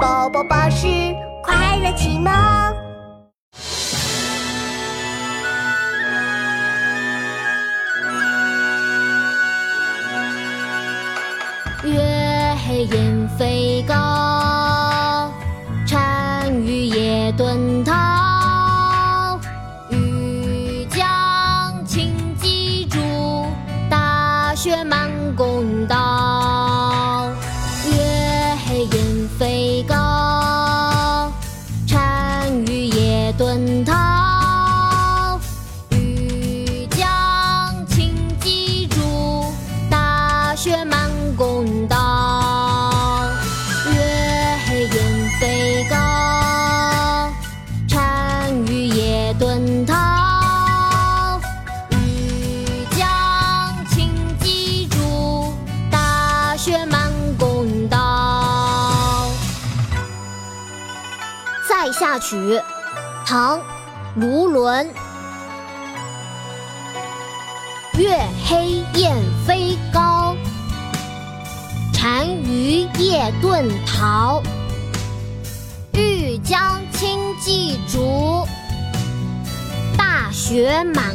宝宝巴士快乐启蒙。月黑雁飞高，单于夜遁逃。欲将轻骑逐，大雪满弓刀。遁逃。欲将轻骑逐，大雪满弓刀。月黑雁飞高，单于夜遁逃。欲将轻骑逐，大雪满弓刀。《塞下曲》唐·卢纶。月黑雁飞高，单于夜遁逃。欲将轻骑逐，大雪满